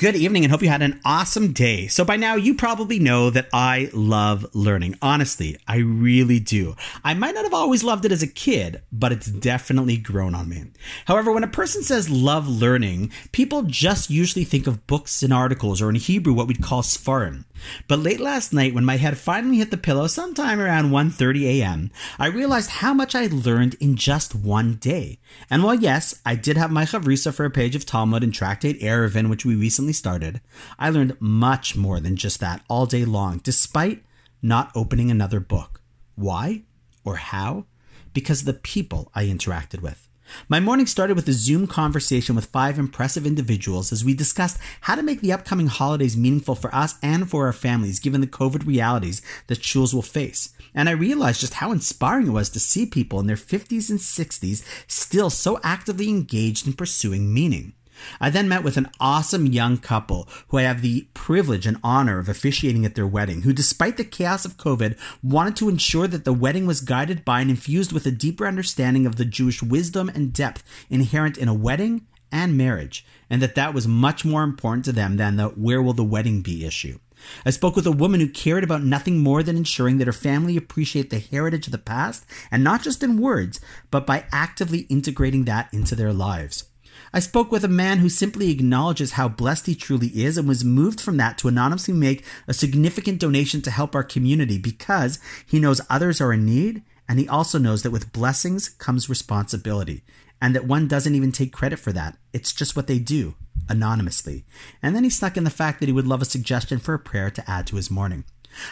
Good evening and hope you had an awesome day. So, by now, you probably know that I love learning. Honestly, I really do. I might not have always loved it as a kid, but it's definitely grown on me. However, when a person says love learning, people just usually think of books and articles, or in Hebrew, what we'd call sfarim. But late last night, when my head finally hit the pillow sometime around 1.30 a.m., I realized how much I learned in just one day. And while yes, I did have my chavrusa for a page of Talmud and Tractate Eruvin, which we recently started, I learned much more than just that all day long, despite not opening another book. Why? Or how? Because of the people I interacted with. My morning started with a Zoom conversation with five impressive individuals as we discussed how to make the upcoming holidays meaningful for us and for our families given the COVID realities that schools will face. And I realized just how inspiring it was to see people in their 50s and 60s still so actively engaged in pursuing meaning. I then met with an awesome young couple who I have the privilege and honor of officiating at their wedding, who, despite the chaos of COVID, wanted to ensure that the wedding was guided by and infused with a deeper understanding of the Jewish wisdom and depth inherent in a wedding and marriage, and that that was much more important to them than the where will the wedding be issue. I spoke with a woman who cared about nothing more than ensuring that her family appreciate the heritage of the past, and not just in words, but by actively integrating that into their lives. I spoke with a man who simply acknowledges how blessed he truly is and was moved from that to anonymously make a significant donation to help our community because he knows others are in need and he also knows that with blessings comes responsibility and that one doesn't even take credit for that. It's just what they do anonymously. And then he snuck in the fact that he would love a suggestion for a prayer to add to his morning.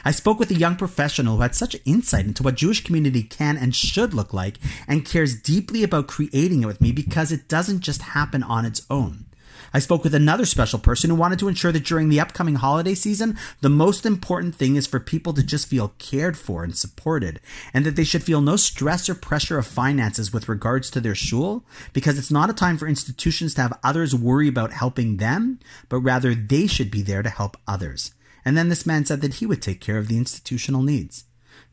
I spoke with a young professional who had such insight into what Jewish community can and should look like and cares deeply about creating it with me because it doesn't just happen on its own. I spoke with another special person who wanted to ensure that during the upcoming holiday season, the most important thing is for people to just feel cared for and supported, and that they should feel no stress or pressure of finances with regards to their shul, because it's not a time for institutions to have others worry about helping them, but rather they should be there to help others. And then this man said that he would take care of the institutional needs.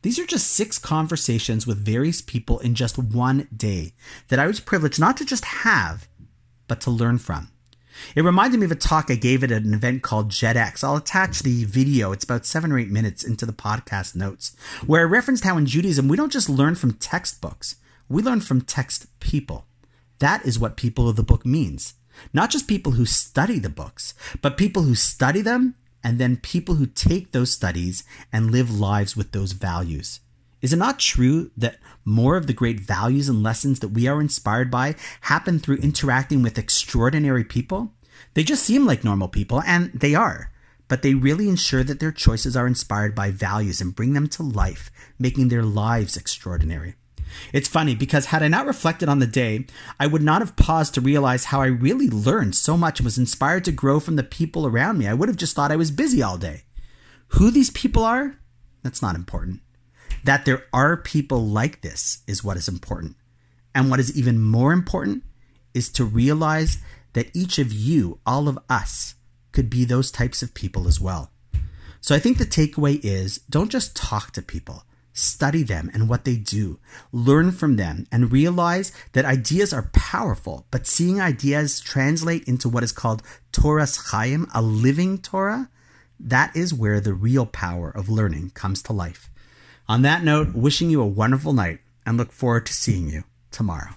These are just six conversations with various people in just one day that I was privileged not to just have, but to learn from. It reminded me of a talk I gave at an event called JetX. I'll attach the video, it's about seven or eight minutes into the podcast notes, where I referenced how in Judaism we don't just learn from textbooks, we learn from text people. That is what people of the book means. Not just people who study the books, but people who study them and then people who take those studies and live lives with those values. Is it not true that more of the great values and lessons that we are inspired by happen through interacting with extraordinary people? They just seem like normal people, and they are, but they really ensure that their choices are inspired by values and bring them to life, making their lives extraordinary. It's funny because had I not reflected on the day, I would not have paused to realize how I really learned so much and was inspired to grow from the people around me. I would have just thought I was busy all day. Who these people are, that's not important. That there are people like this is what is important. And what is even more important is to realize that each of you, all of us, could be those types of people as well. So I think the takeaway is don't just talk to people study them and what they do, learn from them, and realize that ideas are powerful, but seeing ideas translate into what is called Toras Chaim, a living Torah, that is where the real power of learning comes to life. On that note, wishing you a wonderful night and look forward to seeing you tomorrow.